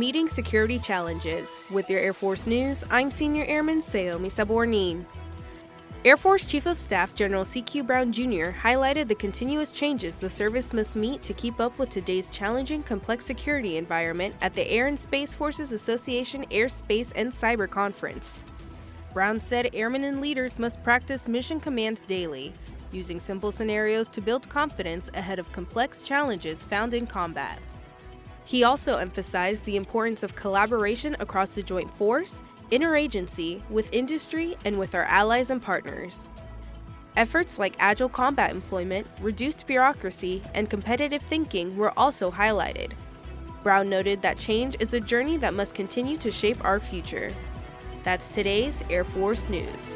Meeting Security Challenges. With your Air Force News, I'm Senior Airman Saomi Sabornin. Air Force Chief of Staff General C.Q. Brown Jr. highlighted the continuous changes the service must meet to keep up with today's challenging, complex security environment at the Air and Space Forces Association Air, Space, and Cyber Conference. Brown said airmen and leaders must practice mission commands daily, using simple scenarios to build confidence ahead of complex challenges found in combat. He also emphasized the importance of collaboration across the joint force, interagency, with industry, and with our allies and partners. Efforts like agile combat employment, reduced bureaucracy, and competitive thinking were also highlighted. Brown noted that change is a journey that must continue to shape our future. That's today's Air Force News.